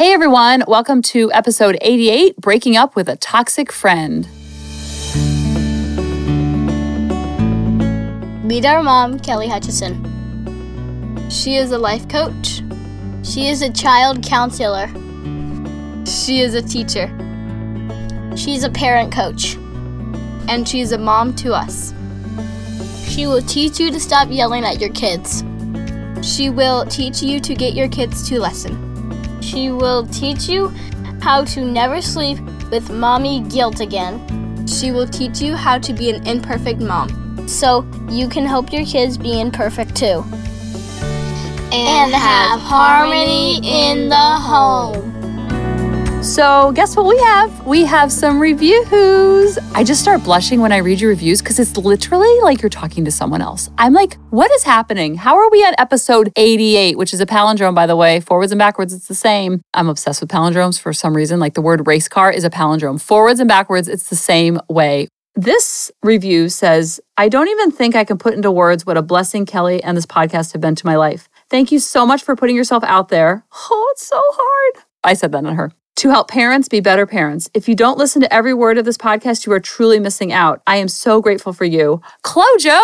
Hey everyone, welcome to episode 88 Breaking Up with a Toxic Friend. Meet our mom, Kelly Hutchison. She is a life coach. She is a child counselor. She is a teacher. She's a parent coach. And she's a mom to us. She will teach you to stop yelling at your kids. She will teach you to get your kids to listen. She will teach you how to never sleep with mommy guilt again. She will teach you how to be an imperfect mom so you can help your kids be imperfect too. And have harmony in the home. So, guess what we have? We have some reviews. I just start blushing when I read your reviews because it's literally like you're talking to someone else. I'm like, what is happening? How are we at episode 88, which is a palindrome, by the way? Forwards and backwards, it's the same. I'm obsessed with palindromes for some reason. Like the word race car is a palindrome. Forwards and backwards, it's the same way. This review says, I don't even think I can put into words what a blessing Kelly and this podcast have been to my life. Thank you so much for putting yourself out there. Oh, it's so hard. I said that on her to help parents be better parents. If you don't listen to every word of this podcast, you are truly missing out. I am so grateful for you. Clojo,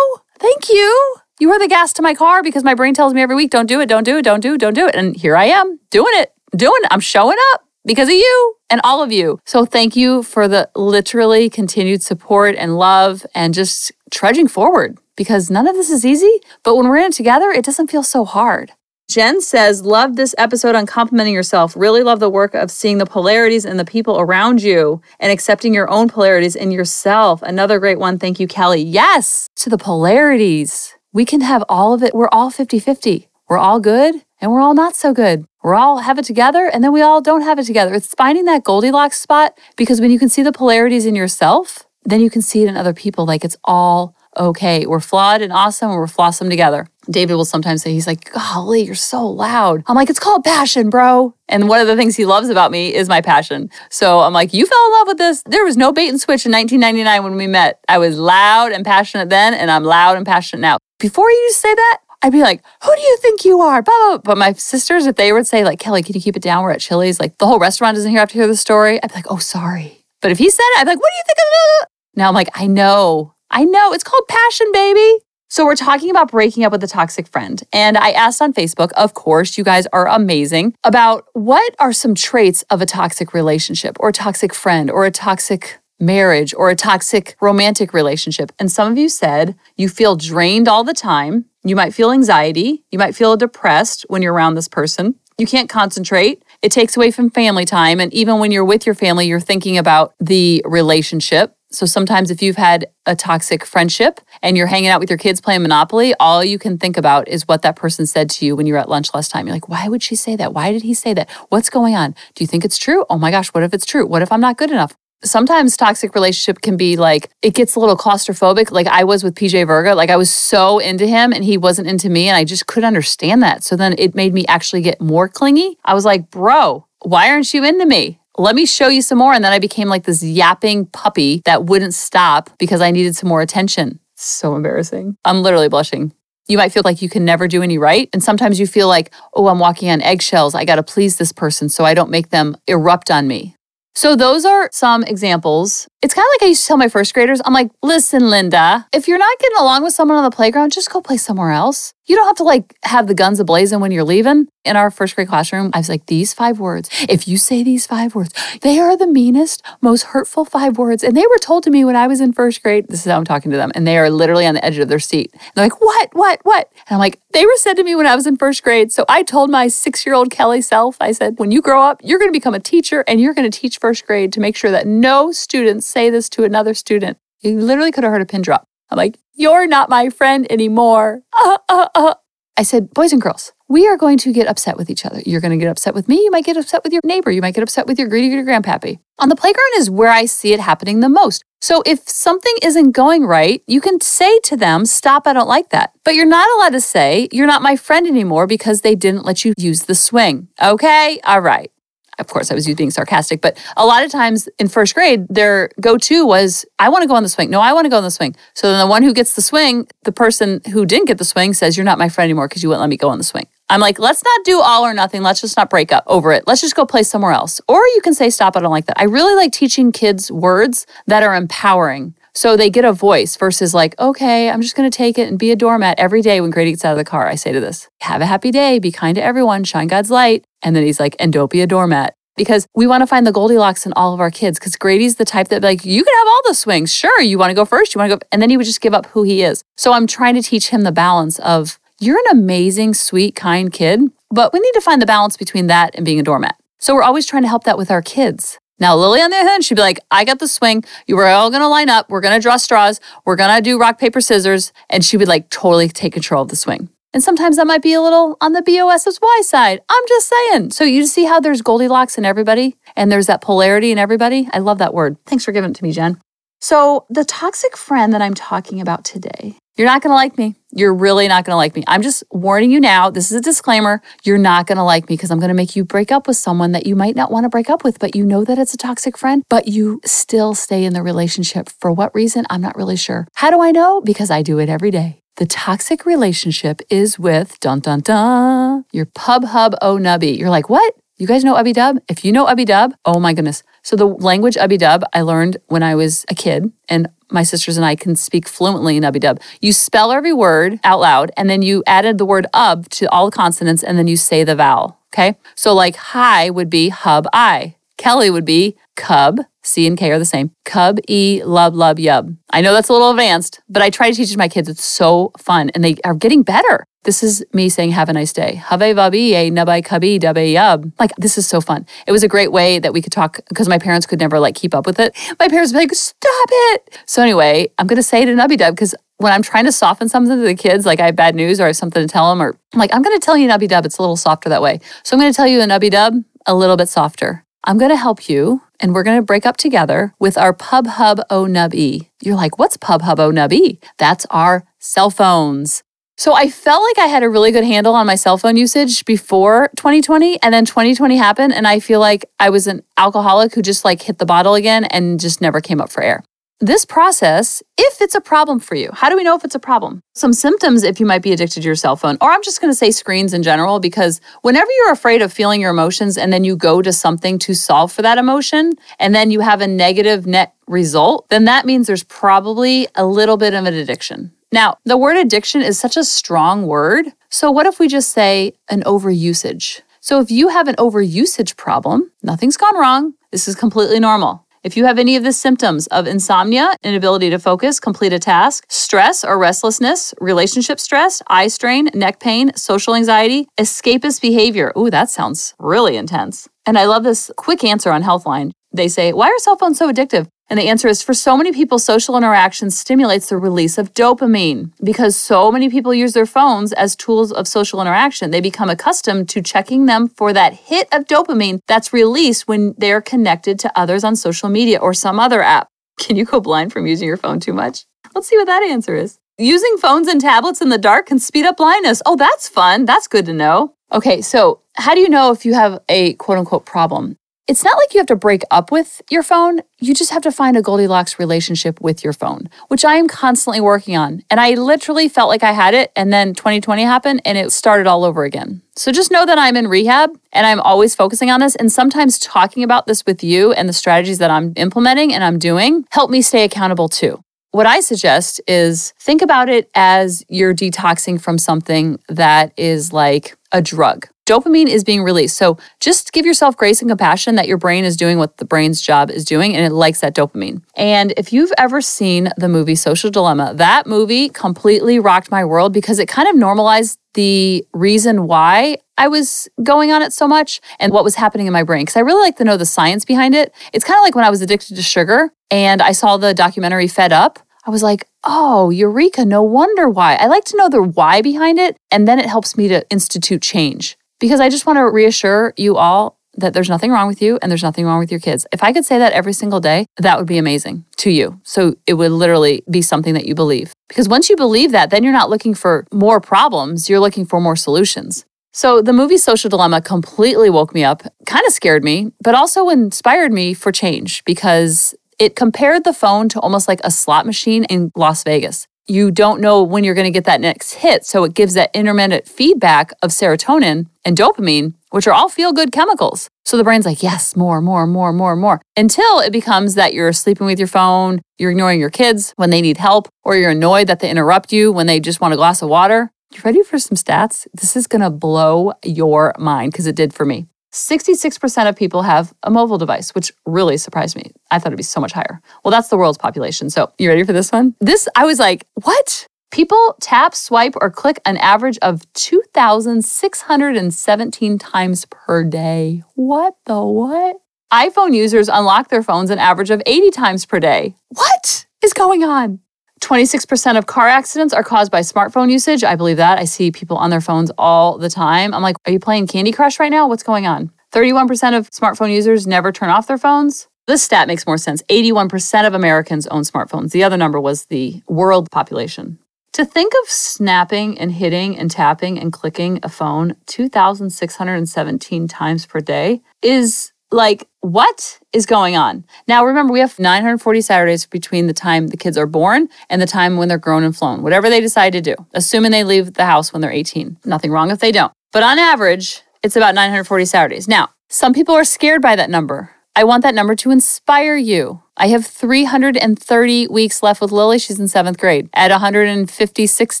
thank you. You are the gas to my car because my brain tells me every week, don't do it, don't do it, don't do it, don't do it. And here I am doing it, doing it. I'm showing up because of you and all of you. So thank you for the literally continued support and love and just trudging forward because none of this is easy. But when we're in it together, it doesn't feel so hard. Jen says, Love this episode on complimenting yourself. Really love the work of seeing the polarities in the people around you and accepting your own polarities in yourself. Another great one. Thank you, Kelly. Yes, to the polarities. We can have all of it. We're all 50 50. We're all good and we're all not so good. We're all have it together and then we all don't have it together. It's finding that Goldilocks spot because when you can see the polarities in yourself, then you can see it in other people. Like it's all okay. We're flawed and awesome and we're flawsome together. David will sometimes say, he's like, golly, you're so loud. I'm like, it's called passion, bro. And one of the things he loves about me is my passion. So I'm like, you fell in love with this. There was no bait and switch in 1999 when we met. I was loud and passionate then, and I'm loud and passionate now. Before you say that, I'd be like, who do you think you are? Blah, blah. But my sisters, if they would say, like, Kelly, can you keep it down? We're at Chili's. Like, the whole restaurant doesn't have to hear the story. I'd be like, oh, sorry. But if he said it, I'd be like, what do you think of that? Now I'm like, I know. I know. It's called passion, baby. So, we're talking about breaking up with a toxic friend. And I asked on Facebook, of course, you guys are amazing, about what are some traits of a toxic relationship or a toxic friend or a toxic marriage or a toxic romantic relationship. And some of you said you feel drained all the time. You might feel anxiety. You might feel depressed when you're around this person. You can't concentrate. It takes away from family time. And even when you're with your family, you're thinking about the relationship. So sometimes if you've had a toxic friendship and you're hanging out with your kids playing Monopoly, all you can think about is what that person said to you when you were at lunch last time. You're like, why would she say that? Why did he say that? What's going on? Do you think it's true? Oh my gosh, what if it's true? What if I'm not good enough? Sometimes toxic relationship can be like it gets a little claustrophobic like I was with PJ Verga like I was so into him and he wasn't into me and I just couldn't understand that so then it made me actually get more clingy I was like bro why aren't you into me let me show you some more. And then I became like this yapping puppy that wouldn't stop because I needed some more attention. So embarrassing. I'm literally blushing. You might feel like you can never do any right. And sometimes you feel like, oh, I'm walking on eggshells. I got to please this person so I don't make them erupt on me. So, those are some examples. It's kind of like I used to tell my first graders I'm like, listen, Linda, if you're not getting along with someone on the playground, just go play somewhere else. You don't have to like have the guns ablazing when you're leaving. In our first grade classroom, I was like, these five words, if you say these five words, they are the meanest, most hurtful five words. And they were told to me when I was in first grade. This is how I'm talking to them. And they are literally on the edge of their seat. And they're like, what, what, what? And I'm like, they were said to me when I was in first grade. So I told my six year old Kelly self, I said, when you grow up, you're going to become a teacher and you're going to teach first grade to make sure that no students say this to another student. You literally could have heard a pin drop. I'm like, you're not my friend anymore. Uh, uh, uh. I said, boys and girls, we are going to get upset with each other. You're going to get upset with me. You might get upset with your neighbor. You might get upset with your greedy, greedy grandpappy. On the playground is where I see it happening the most. So if something isn't going right, you can say to them, stop, I don't like that. But you're not allowed to say, you're not my friend anymore because they didn't let you use the swing. Okay? All right of course, I was being sarcastic, but a lot of times in first grade, their go to was, I want to go on the swing. No, I want to go on the swing. So then the one who gets the swing, the person who didn't get the swing says, You're not my friend anymore because you wouldn't let me go on the swing. I'm like, let's not do all or nothing. Let's just not break up over it. Let's just go play somewhere else. Or you can say, stop, I don't like that. I really like teaching kids words that are empowering. So they get a voice versus like, okay, I'm just going to take it and be a doormat every day when Grady gets out of the car. I say to this, have a happy day, be kind to everyone, shine God's light. And then he's like, and don't be a doormat because we want to find the Goldilocks in all of our kids. Because Grady's the type that like you can have all the swings. Sure, you want to go first, you want to go, and then he would just give up who he is. So I'm trying to teach him the balance of you're an amazing, sweet, kind kid, but we need to find the balance between that and being a doormat. So we're always trying to help that with our kids. Now, Lily, on the other hand, she'd be like, I got the swing. You were all going to line up. We're going to draw straws. We're going to do rock, paper, scissors. And she would like totally take control of the swing. And sometimes that might be a little on the BOS's Y side. I'm just saying. So you see how there's Goldilocks in everybody and there's that polarity in everybody? I love that word. Thanks for giving it to me, Jen. So, the toxic friend that I'm talking about today, you're not going to like me. You're really not going to like me. I'm just warning you now. This is a disclaimer. You're not going to like me because I'm going to make you break up with someone that you might not want to break up with, but you know that it's a toxic friend, but you still stay in the relationship. For what reason? I'm not really sure. How do I know? Because I do it every day. The toxic relationship is with dun dun dun your pub hub oh nubby. You're like, what? You guys know Ubby Dub? If you know Ubby Dub, oh my goodness. So the language Ubby Dub I learned when I was a kid, and my sisters and I can speak fluently in Ubby Dub. You spell every word out loud, and then you added the word ub to all the consonants, and then you say the vowel. Okay. So like hi would be hub I. Kelly would be cub. C and K are the same. Cub, E, lub, lub, yub. I know that's a little advanced, but I try to teach my kids. It's so fun and they are getting better. This is me saying, have a nice day. Have a nubai cubby, dubby yub. Like, this is so fun. It was a great way that we could talk because my parents could never like keep up with it. My parents would be like, stop it. So, anyway, I'm going to say it in Nubby Dub because when I'm trying to soften something to the kids, like I have bad news or I have something to tell them, or I'm like, I'm going to tell you Nubby Dub. It's a little softer that way. So, I'm going to tell you a Nubby Dub a little bit softer. I'm going to help you and we're going to break up together with our Pub Hub O Nub E. You're like, what's Pub Hub O Nub E? That's our cell phones. So I felt like I had a really good handle on my cell phone usage before 2020 and then 2020 happened and I feel like I was an alcoholic who just like hit the bottle again and just never came up for air this process, if it's a problem for you, how do we know if it's a problem? Some symptoms if you might be addicted to your cell phone, or I'm just going to say screens in general, because whenever you're afraid of feeling your emotions and then you go to something to solve for that emotion, and then you have a negative net result, then that means there's probably a little bit of an addiction. Now, the word addiction is such a strong word. So, what if we just say an overusage? So, if you have an overusage problem, nothing's gone wrong. This is completely normal. If you have any of the symptoms of insomnia, inability to focus, complete a task, stress or restlessness, relationship stress, eye strain, neck pain, social anxiety, escapist behavior. Ooh, that sounds really intense. And I love this quick answer on Healthline. They say, Why are cell phones so addictive? And the answer is for so many people, social interaction stimulates the release of dopamine. Because so many people use their phones as tools of social interaction, they become accustomed to checking them for that hit of dopamine that's released when they're connected to others on social media or some other app. Can you go blind from using your phone too much? Let's see what that answer is. Using phones and tablets in the dark can speed up blindness. Oh, that's fun. That's good to know. Okay, so how do you know if you have a quote unquote problem? It's not like you have to break up with your phone. You just have to find a Goldilocks relationship with your phone, which I am constantly working on. And I literally felt like I had it. And then 2020 happened and it started all over again. So just know that I'm in rehab and I'm always focusing on this. And sometimes talking about this with you and the strategies that I'm implementing and I'm doing help me stay accountable too. What I suggest is think about it as you're detoxing from something that is like a drug dopamine is being released. So just give yourself grace and compassion that your brain is doing what the brain's job is doing and it likes that dopamine. And if you've ever seen the movie Social Dilemma, that movie completely rocked my world because it kind of normalized the reason why I was going on it so much and what was happening in my brain. Because I really like to know the science behind it. It's kind of like when I was addicted to sugar and I saw the documentary Fed Up. I was like, oh, Eureka, no wonder why. I like to know the why behind it, and then it helps me to institute change because I just want to reassure you all that there's nothing wrong with you and there's nothing wrong with your kids. If I could say that every single day, that would be amazing to you. So it would literally be something that you believe. Because once you believe that, then you're not looking for more problems, you're looking for more solutions. So the movie Social Dilemma completely woke me up, kind of scared me, but also inspired me for change because it compared the phone to almost like a slot machine in Las Vegas. You don't know when you're going to get that next hit. So it gives that intermittent feedback of serotonin and dopamine, which are all feel good chemicals. So the brain's like, yes, more, more, more, more, more, until it becomes that you're sleeping with your phone, you're ignoring your kids when they need help, or you're annoyed that they interrupt you when they just want a glass of water. You ready for some stats? This is going to blow your mind because it did for me. 66% of people have a mobile device, which really surprised me. I thought it'd be so much higher. Well, that's the world's population. So, you ready for this one? This, I was like, what? People tap, swipe, or click an average of 2,617 times per day. What the what? iPhone users unlock their phones an average of 80 times per day. What is going on? 26% of car accidents are caused by smartphone usage. I believe that. I see people on their phones all the time. I'm like, are you playing Candy Crush right now? What's going on? 31% of smartphone users never turn off their phones. This stat makes more sense. 81% of Americans own smartphones. The other number was the world population. To think of snapping and hitting and tapping and clicking a phone 2,617 times per day is like, what is going on? Now, remember, we have 940 Saturdays between the time the kids are born and the time when they're grown and flown, whatever they decide to do, assuming they leave the house when they're 18. Nothing wrong if they don't. But on average, it's about 940 Saturdays. Now, some people are scared by that number. I want that number to inspire you. I have 330 weeks left with Lily. She's in seventh grade. At 156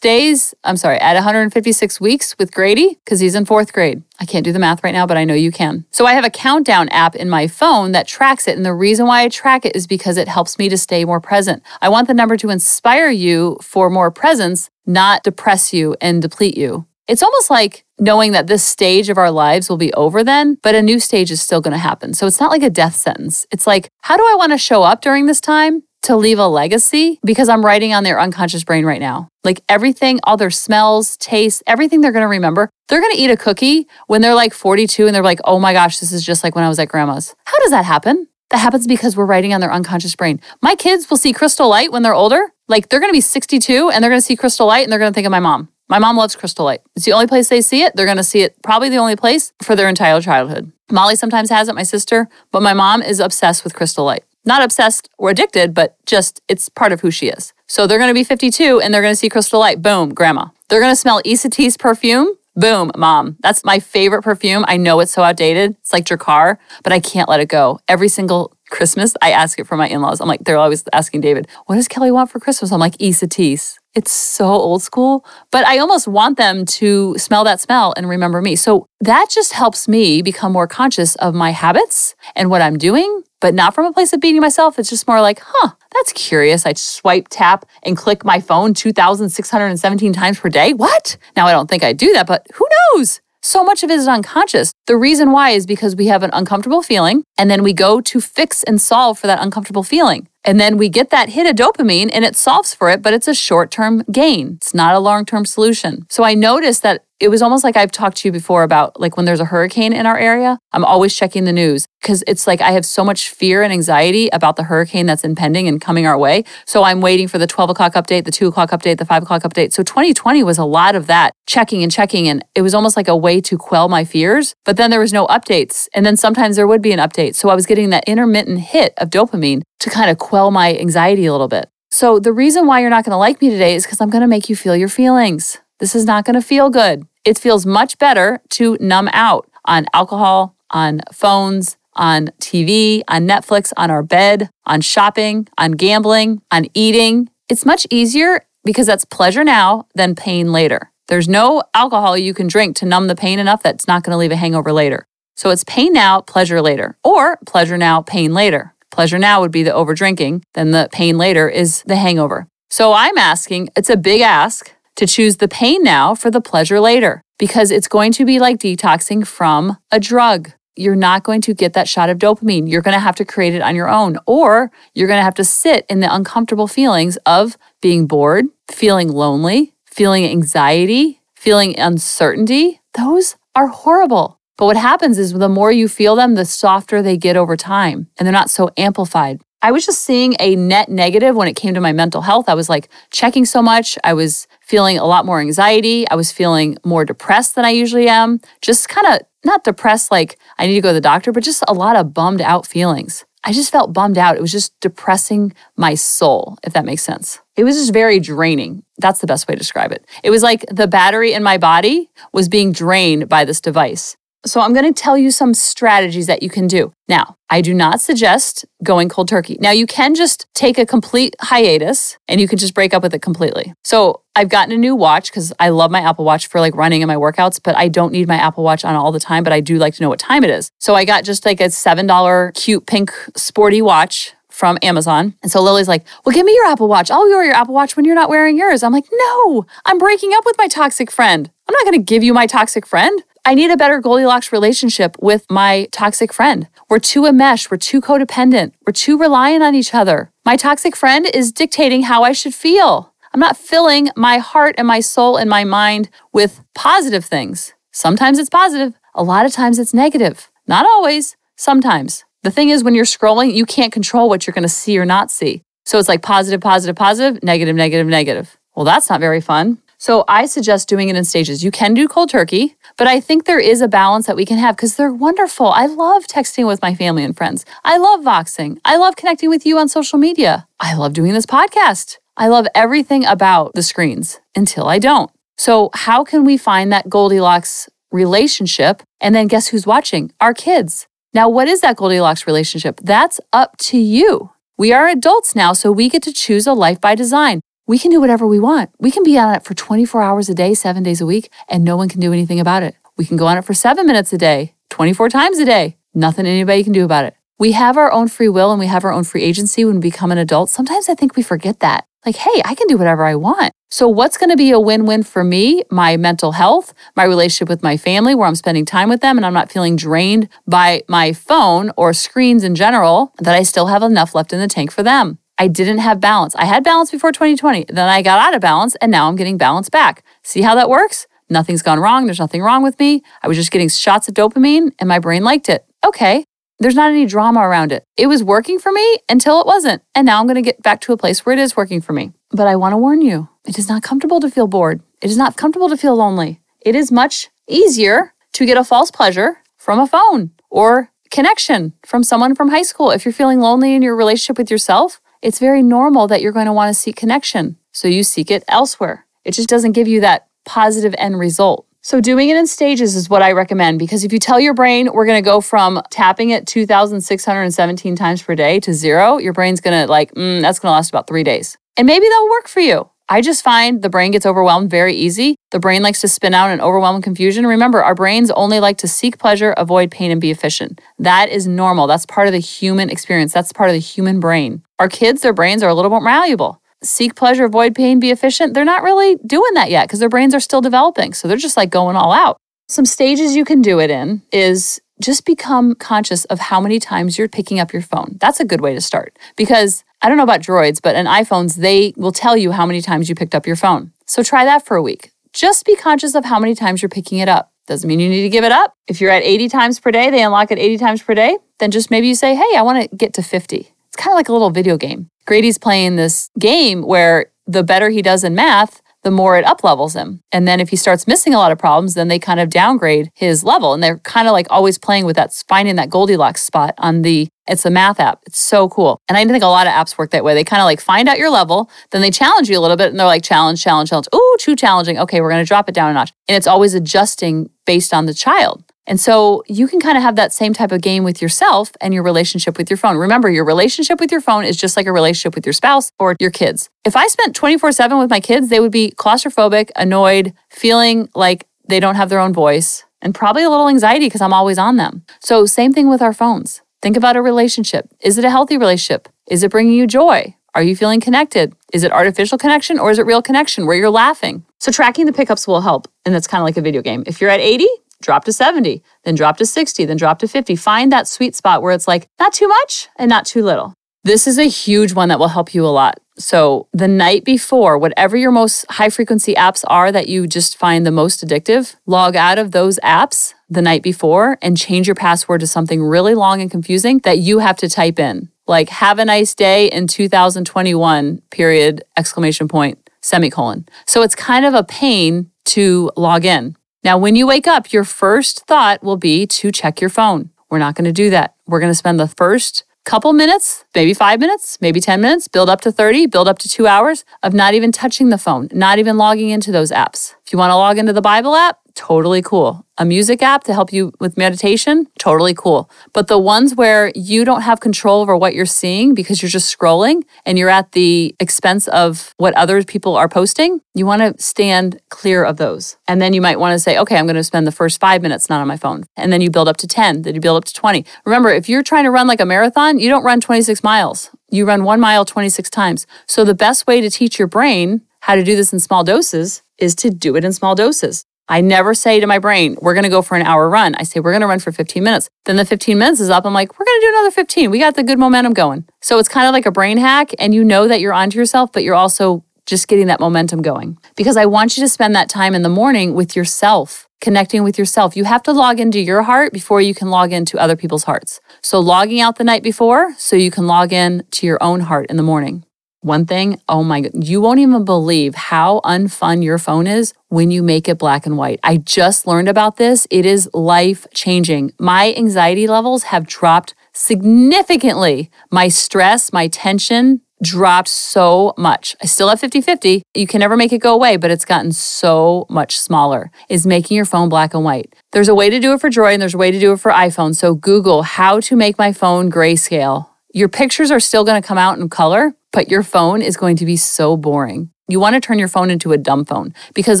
days, I'm sorry, at 156 weeks with Grady, because he's in fourth grade. I can't do the math right now, but I know you can. So I have a countdown app in my phone that tracks it. And the reason why I track it is because it helps me to stay more present. I want the number to inspire you for more presence, not depress you and deplete you. It's almost like knowing that this stage of our lives will be over then, but a new stage is still going to happen. So it's not like a death sentence. It's like, how do I want to show up during this time? To leave a legacy because I'm writing on their unconscious brain right now. Like everything, all their smells, tastes, everything they're gonna remember. They're gonna eat a cookie when they're like 42 and they're like, oh my gosh, this is just like when I was at grandma's. How does that happen? That happens because we're writing on their unconscious brain. My kids will see crystal light when they're older. Like they're gonna be 62 and they're gonna see crystal light and they're gonna think of my mom. My mom loves Crystal Light. It's the only place they see it. They're going to see it probably the only place for their entire childhood. Molly sometimes has it, my sister, but my mom is obsessed with Crystal Light. Not obsessed or addicted, but just it's part of who she is. So they're going to be 52 and they're going to see Crystal Light. Boom, grandma. They're going to smell Ysatis perfume. Boom, mom. That's my favorite perfume. I know it's so outdated. It's like Drakkar, but I can't let it go. Every single Christmas, I ask it for my in laws. I'm like, they're always asking David, what does Kelly want for Christmas? I'm like, Ysatis. It's so old school, but I almost want them to smell that smell and remember me. So that just helps me become more conscious of my habits and what I'm doing, but not from a place of beating myself. It's just more like, huh, that's curious. I swipe, tap, and click my phone 2,617 times per day. What? Now, I don't think I do that, but who knows? So much of it is unconscious. The reason why is because we have an uncomfortable feeling and then we go to fix and solve for that uncomfortable feeling. And then we get that hit of dopamine and it solves for it, but it's a short term gain. It's not a long term solution. So I noticed that it was almost like I've talked to you before about like when there's a hurricane in our area, I'm always checking the news because it's like I have so much fear and anxiety about the hurricane that's impending and coming our way. So I'm waiting for the 12 o'clock update, the 2 o'clock update, the 5 o'clock update. So 2020 was a lot of that checking and checking. And it was almost like a way to quell my fears. But then there was no updates. And then sometimes there would be an update. So I was getting that intermittent hit of dopamine to kind of quell my anxiety a little bit. So the reason why you're not going to like me today is because I'm going to make you feel your feelings. This is not going to feel good. It feels much better to numb out on alcohol, on phones, on TV, on Netflix, on our bed, on shopping, on gambling, on eating. It's much easier because that's pleasure now than pain later. There's no alcohol you can drink to numb the pain enough that's not going to leave a hangover later. So it's pain now, pleasure later, or pleasure now, pain later. Pleasure now would be the over drinking, then the pain later is the hangover. So I'm asking, it's a big ask to choose the pain now for the pleasure later because it's going to be like detoxing from a drug. You're not going to get that shot of dopamine. You're going to have to create it on your own, or you're going to have to sit in the uncomfortable feelings of being bored, feeling lonely, feeling anxiety, feeling uncertainty. Those are horrible. But what happens is the more you feel them, the softer they get over time and they're not so amplified. I was just seeing a net negative when it came to my mental health. I was like checking so much. I was feeling a lot more anxiety. I was feeling more depressed than I usually am. Just kind of not depressed like I need to go to the doctor, but just a lot of bummed out feelings. I just felt bummed out. It was just depressing my soul, if that makes sense. It was just very draining. That's the best way to describe it. It was like the battery in my body was being drained by this device. So I'm going to tell you some strategies that you can do. Now, I do not suggest going cold turkey. Now, you can just take a complete hiatus and you can just break up with it completely. So I've gotten a new watch because I love my Apple Watch for like running and my workouts, but I don't need my Apple Watch on all the time, but I do like to know what time it is. So I got just like a $7 cute pink sporty watch from Amazon. And so Lily's like, Well, give me your Apple Watch. I'll wear your Apple Watch when you're not wearing yours. I'm like, No, I'm breaking up with my toxic friend. I'm not going to give you my toxic friend. I need a better Goldilocks relationship with my toxic friend. We're too enmeshed, we're too codependent, we're too reliant on each other. My toxic friend is dictating how I should feel. I'm not filling my heart and my soul and my mind with positive things. Sometimes it's positive, a lot of times it's negative. Not always, sometimes. The thing is, when you're scrolling, you can't control what you're going to see or not see. So it's like positive, positive, positive, negative, negative, negative. Well, that's not very fun. So I suggest doing it in stages. You can do cold turkey, but I think there is a balance that we can have because they're wonderful. I love texting with my family and friends. I love voxing. I love connecting with you on social media. I love doing this podcast. I love everything about the screens until I don't. So, how can we find that Goldilocks relationship? And then guess who's watching? Our kids. Now, what is that Goldilocks relationship? That's up to you. We are adults now, so we get to choose a life by design we can do whatever we want. We can be on it for 24 hours a day, seven days a week, and no one can do anything about it. We can go on it for seven minutes a day, 24 times a day. Nothing anybody can do about it. We have our own free will and we have our own free agency when we become an adult. Sometimes I think we forget that. Like, hey, I can do whatever I want. So, what's going to be a win win for me? My mental health, my relationship with my family, where I'm spending time with them and I'm not feeling drained by my phone or screens in general, that I still have enough left in the tank for them. I didn't have balance. I had balance before 2020. Then I got out of balance and now I'm getting balance back. See how that works? Nothing's gone wrong. There's nothing wrong with me. I was just getting shots of dopamine and my brain liked it. Okay. There's not any drama around it. It was working for me until it wasn't. And now I'm going to get back to a place where it is working for me. But I want to warn you it is not comfortable to feel bored. It is not comfortable to feel lonely. It is much easier to get a false pleasure from a phone or connection from someone from high school. If you're feeling lonely in your relationship with yourself, it's very normal that you're going to want to seek connection. So you seek it elsewhere. It just doesn't give you that positive end result. So, doing it in stages is what I recommend because if you tell your brain we're going to go from tapping it 2,617 times per day to zero, your brain's going to like, mm, that's going to last about three days. And maybe that'll work for you. I just find the brain gets overwhelmed very easy. The brain likes to spin out and overwhelm confusion. Remember, our brains only like to seek pleasure, avoid pain, and be efficient. That is normal. That's part of the human experience. That's part of the human brain. Our kids, their brains are a little bit more malleable. Seek pleasure, avoid pain, be efficient. They're not really doing that yet because their brains are still developing. So they're just like going all out. Some stages you can do it in is just become conscious of how many times you're picking up your phone. That's a good way to start because I don't know about droids, but in iPhones, they will tell you how many times you picked up your phone. So try that for a week. Just be conscious of how many times you're picking it up. Doesn't mean you need to give it up. If you're at 80 times per day, they unlock it 80 times per day, then just maybe you say, hey, I want to get to 50. It's kind of like a little video game. Grady's playing this game where the better he does in math, the more it up levels him. And then if he starts missing a lot of problems, then they kind of downgrade his level. And they're kind of like always playing with that, finding that Goldilocks spot on the, it's a math app. It's so cool. And I think a lot of apps work that way. They kind of like find out your level, then they challenge you a little bit and they're like, challenge, challenge, challenge. Ooh, too challenging. Okay, we're going to drop it down a notch. And it's always adjusting based on the child. And so you can kind of have that same type of game with yourself and your relationship with your phone. Remember, your relationship with your phone is just like a relationship with your spouse or your kids. If I spent 24 7 with my kids, they would be claustrophobic, annoyed, feeling like they don't have their own voice, and probably a little anxiety because I'm always on them. So, same thing with our phones. Think about a relationship. Is it a healthy relationship? Is it bringing you joy? Are you feeling connected? Is it artificial connection or is it real connection where you're laughing? So, tracking the pickups will help. And that's kind of like a video game. If you're at 80, drop to 70, then drop to 60, then drop to 50. Find that sweet spot where it's like not too much and not too little. This is a huge one that will help you a lot. So, the night before, whatever your most high frequency apps are that you just find the most addictive, log out of those apps the night before and change your password to something really long and confusing that you have to type in. Like, have a nice day in 2021, period, exclamation point, semicolon. So, it's kind of a pain to log in. Now, when you wake up, your first thought will be to check your phone. We're not going to do that. We're going to spend the first couple minutes, maybe five minutes, maybe 10 minutes, build up to 30, build up to two hours of not even touching the phone, not even logging into those apps. If you want to log into the Bible app, totally cool. A music app to help you with meditation, totally cool. But the ones where you don't have control over what you're seeing because you're just scrolling and you're at the expense of what other people are posting, you want to stand clear of those. And then you might want to say, okay, I'm going to spend the first five minutes not on my phone. And then you build up to 10, then you build up to 20. Remember, if you're trying to run like a marathon, you don't run 26 miles. You run one mile 26 times. So the best way to teach your brain how to do this in small doses is to do it in small doses. I never say to my brain, we're going to go for an hour run. I say, we're going to run for 15 minutes. Then the 15 minutes is up. I'm like, we're going to do another 15. We got the good momentum going. So it's kind of like a brain hack. And you know that you're onto yourself, but you're also just getting that momentum going. Because I want you to spend that time in the morning with yourself, connecting with yourself. You have to log into your heart before you can log into other people's hearts. So logging out the night before so you can log in to your own heart in the morning. One thing, oh my god, you won't even believe how unfun your phone is when you make it black and white. I just learned about this. It is life changing. My anxiety levels have dropped significantly. My stress, my tension dropped so much. I still have 50 50. You can never make it go away, but it's gotten so much smaller. Is making your phone black and white. There's a way to do it for Droid and there's a way to do it for iPhone. So Google how to make my phone grayscale. Your pictures are still going to come out in color, but your phone is going to be so boring. You want to turn your phone into a dumb phone because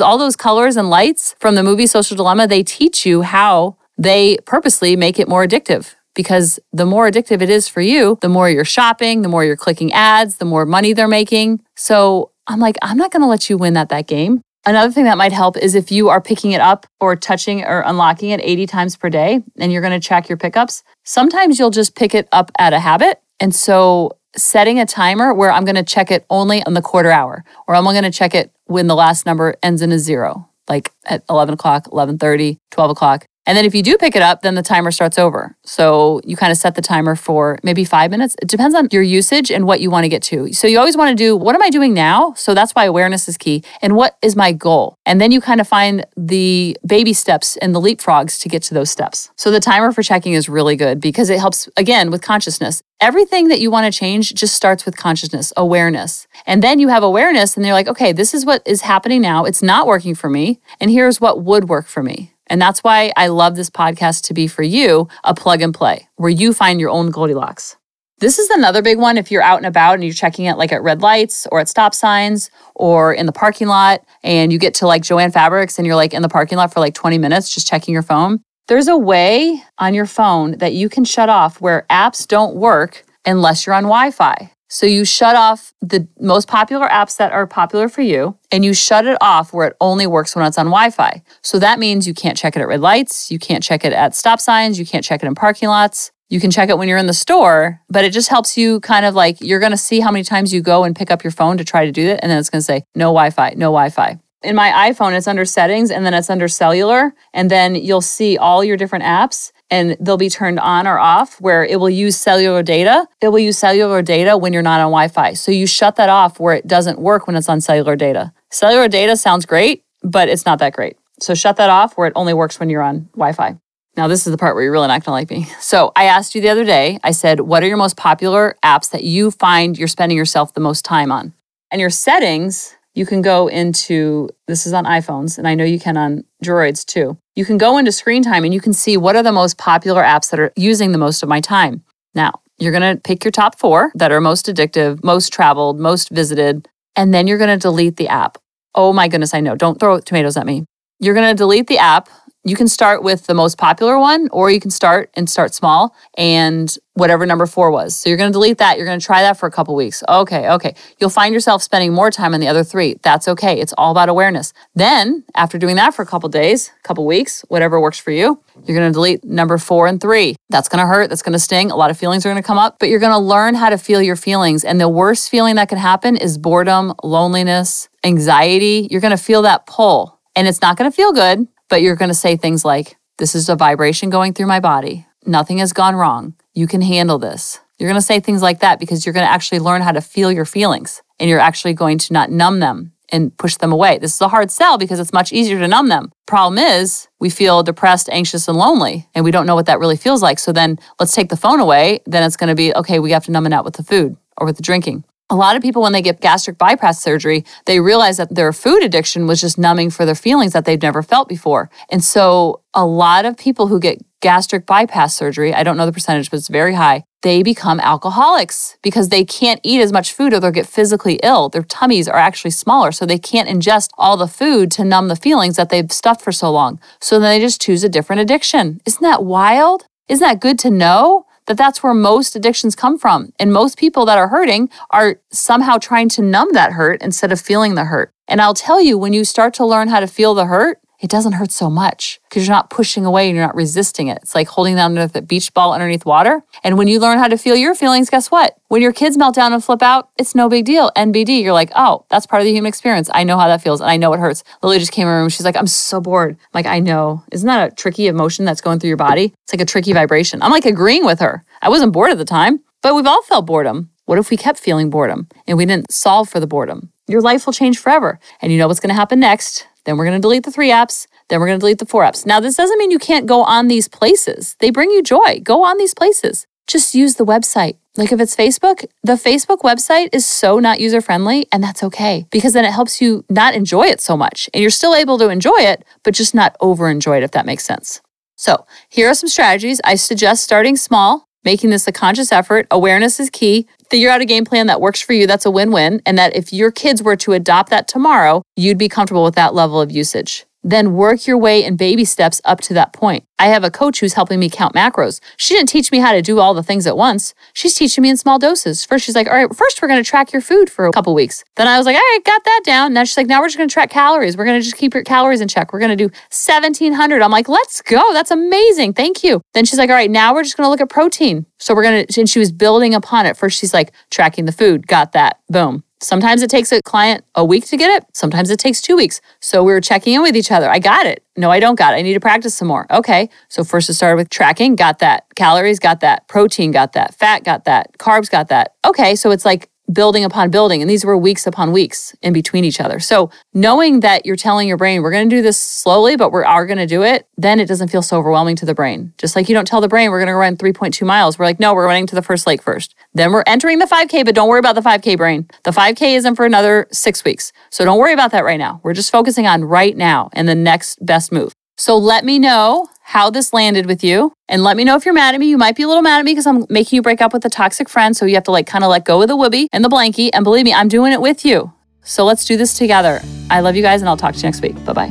all those colors and lights from the movie Social Dilemma, they teach you how they purposely make it more addictive. Because the more addictive it is for you, the more you're shopping, the more you're clicking ads, the more money they're making. So I'm like, I'm not going to let you win at that game. Another thing that might help is if you are picking it up or touching or unlocking it 80 times per day and you're going to check your pickups, sometimes you'll just pick it up at a habit. And so setting a timer where I'm going to check it only on the quarter hour, or I'm going to check it when the last number ends in a zero, like at 11 o'clock, 11:30, 12 o'clock. And then if you do pick it up, then the timer starts over. So you kind of set the timer for maybe five minutes. It depends on your usage and what you want to get to. So you always want to do what am I doing now? So that's why awareness is key. And what is my goal? And then you kind of find the baby steps and the leapfrogs to get to those steps. So the timer for checking is really good because it helps, again, with consciousness. Everything that you want to change just starts with consciousness, awareness. And then you have awareness and you're like, okay, this is what is happening now. It's not working for me. And here's what would work for me. And that's why I love this podcast to be for you a plug and play where you find your own Goldilocks. This is another big one if you're out and about and you're checking it like at red lights or at stop signs or in the parking lot and you get to like Jo-Ann Fabrics and you're like in the parking lot for like 20 minutes just checking your phone. There's a way on your phone that you can shut off where apps don't work unless you're on Wi Fi. So you shut off the most popular apps that are popular for you and you shut it off where it only works when it's on Wi Fi. So that means you can't check it at red lights, you can't check it at stop signs, you can't check it in parking lots. You can check it when you're in the store, but it just helps you kind of like you're going to see how many times you go and pick up your phone to try to do it. And then it's going to say no Wi Fi, no Wi Fi. In my iPhone, it's under settings and then it's under cellular. And then you'll see all your different apps and they'll be turned on or off where it will use cellular data. It will use cellular data when you're not on Wi Fi. So you shut that off where it doesn't work when it's on cellular data. Cellular data sounds great, but it's not that great. So shut that off where it only works when you're on Wi Fi. Now, this is the part where you're really not gonna like me. So, I asked you the other day, I said, what are your most popular apps that you find you're spending yourself the most time on? And your settings, you can go into this is on iPhones, and I know you can on Droids too. You can go into screen time and you can see what are the most popular apps that are using the most of my time. Now, you're gonna pick your top four that are most addictive, most traveled, most visited, and then you're gonna delete the app. Oh my goodness, I know. Don't throw tomatoes at me. You're gonna delete the app you can start with the most popular one, or you can start and start small and whatever number four was. So you're going to delete that. You're going to try that for a couple weeks. Okay, okay. You'll find yourself spending more time on the other three. That's okay. It's all about awareness. Then, after doing that for a couple days, a couple weeks, whatever works for you, you're going to delete number four and three. That's going to hurt. That's going to sting. A lot of feelings are going to come up, but you're going to learn how to feel your feelings. And the worst feeling that can happen is boredom, loneliness, anxiety. You're going to feel that pull. And it's not going to feel good but you're going to say things like, This is a vibration going through my body. Nothing has gone wrong. You can handle this. You're going to say things like that because you're going to actually learn how to feel your feelings and you're actually going to not numb them and push them away. This is a hard sell because it's much easier to numb them. Problem is, we feel depressed, anxious, and lonely, and we don't know what that really feels like. So then let's take the phone away. Then it's going to be okay, we have to numb it out with the food or with the drinking. A lot of people, when they get gastric bypass surgery, they realize that their food addiction was just numbing for their feelings that they've never felt before. And so, a lot of people who get gastric bypass surgery, I don't know the percentage, but it's very high, they become alcoholics because they can't eat as much food or they'll get physically ill. Their tummies are actually smaller, so they can't ingest all the food to numb the feelings that they've stuffed for so long. So then they just choose a different addiction. Isn't that wild? Isn't that good to know? That that's where most addictions come from. And most people that are hurting are somehow trying to numb that hurt instead of feeling the hurt. And I'll tell you, when you start to learn how to feel the hurt, it doesn't hurt so much because you're not pushing away and you're not resisting it. It's like holding down the beach ball underneath water. And when you learn how to feel your feelings, guess what? When your kids melt down and flip out, it's no big deal. NBD, you're like, oh, that's part of the human experience. I know how that feels and I know it hurts. Lily just came in my room. She's like, I'm so bored. I'm like, I know. Isn't that a tricky emotion that's going through your body? It's like a tricky vibration. I'm like agreeing with her. I wasn't bored at the time, but we've all felt boredom. What if we kept feeling boredom and we didn't solve for the boredom? Your life will change forever. And you know what's going to happen next? Then we're going to delete the three apps then we're going to delete the four apps. Now, this doesn't mean you can't go on these places. They bring you joy. Go on these places. Just use the website. Like if it's Facebook, the Facebook website is so not user friendly, and that's okay because then it helps you not enjoy it so much. And you're still able to enjoy it, but just not over enjoy it, if that makes sense. So, here are some strategies. I suggest starting small, making this a conscious effort. Awareness is key. Figure out a game plan that works for you. That's a win win. And that if your kids were to adopt that tomorrow, you'd be comfortable with that level of usage then work your way in baby steps up to that point. I have a coach who's helping me count macros. She didn't teach me how to do all the things at once. She's teaching me in small doses. First, she's like, all right, first we're going to track your food for a couple weeks. Then I was like, all right, got that down. Now she's like, now we're just going to track calories. We're going to just keep your calories in check. We're going to do 1700. I'm like, let's go. That's amazing. Thank you. Then she's like, all right, now we're just going to look at protein. So we're going to, and she was building upon it. First, she's like, tracking the food. Got that. Boom. Sometimes it takes a client a week to get it. Sometimes it takes two weeks. So we are checking in with each other. I got it. No, I don't got it. I need to practice some more. Okay. So first it started with tracking, got that. Calories, got that. Protein, got that. Fat, got that. Carbs, got that. Okay. So it's like building upon building. And these were weeks upon weeks in between each other. So knowing that you're telling your brain, we're going to do this slowly, but we are going to do it, then it doesn't feel so overwhelming to the brain. Just like you don't tell the brain, we're going to run 3.2 miles. We're like, no, we're running to the first lake first. Then we're entering the 5K, but don't worry about the 5K brain. The 5K isn't for another six weeks. So don't worry about that right now. We're just focusing on right now and the next best move. So let me know how this landed with you and let me know if you're mad at me. You might be a little mad at me because I'm making you break up with a toxic friend. So you have to like kind of let go of the whoopee and the blankie. And believe me, I'm doing it with you. So let's do this together. I love you guys and I'll talk to you next week. Bye bye.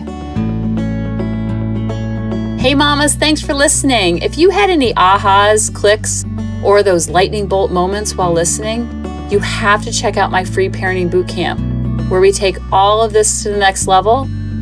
Hey, mamas, thanks for listening. If you had any ahas, clicks, or those lightning bolt moments while listening, you have to check out my free parenting bootcamp, where we take all of this to the next level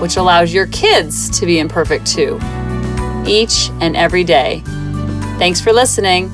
which allows your kids to be imperfect too, each and every day. Thanks for listening.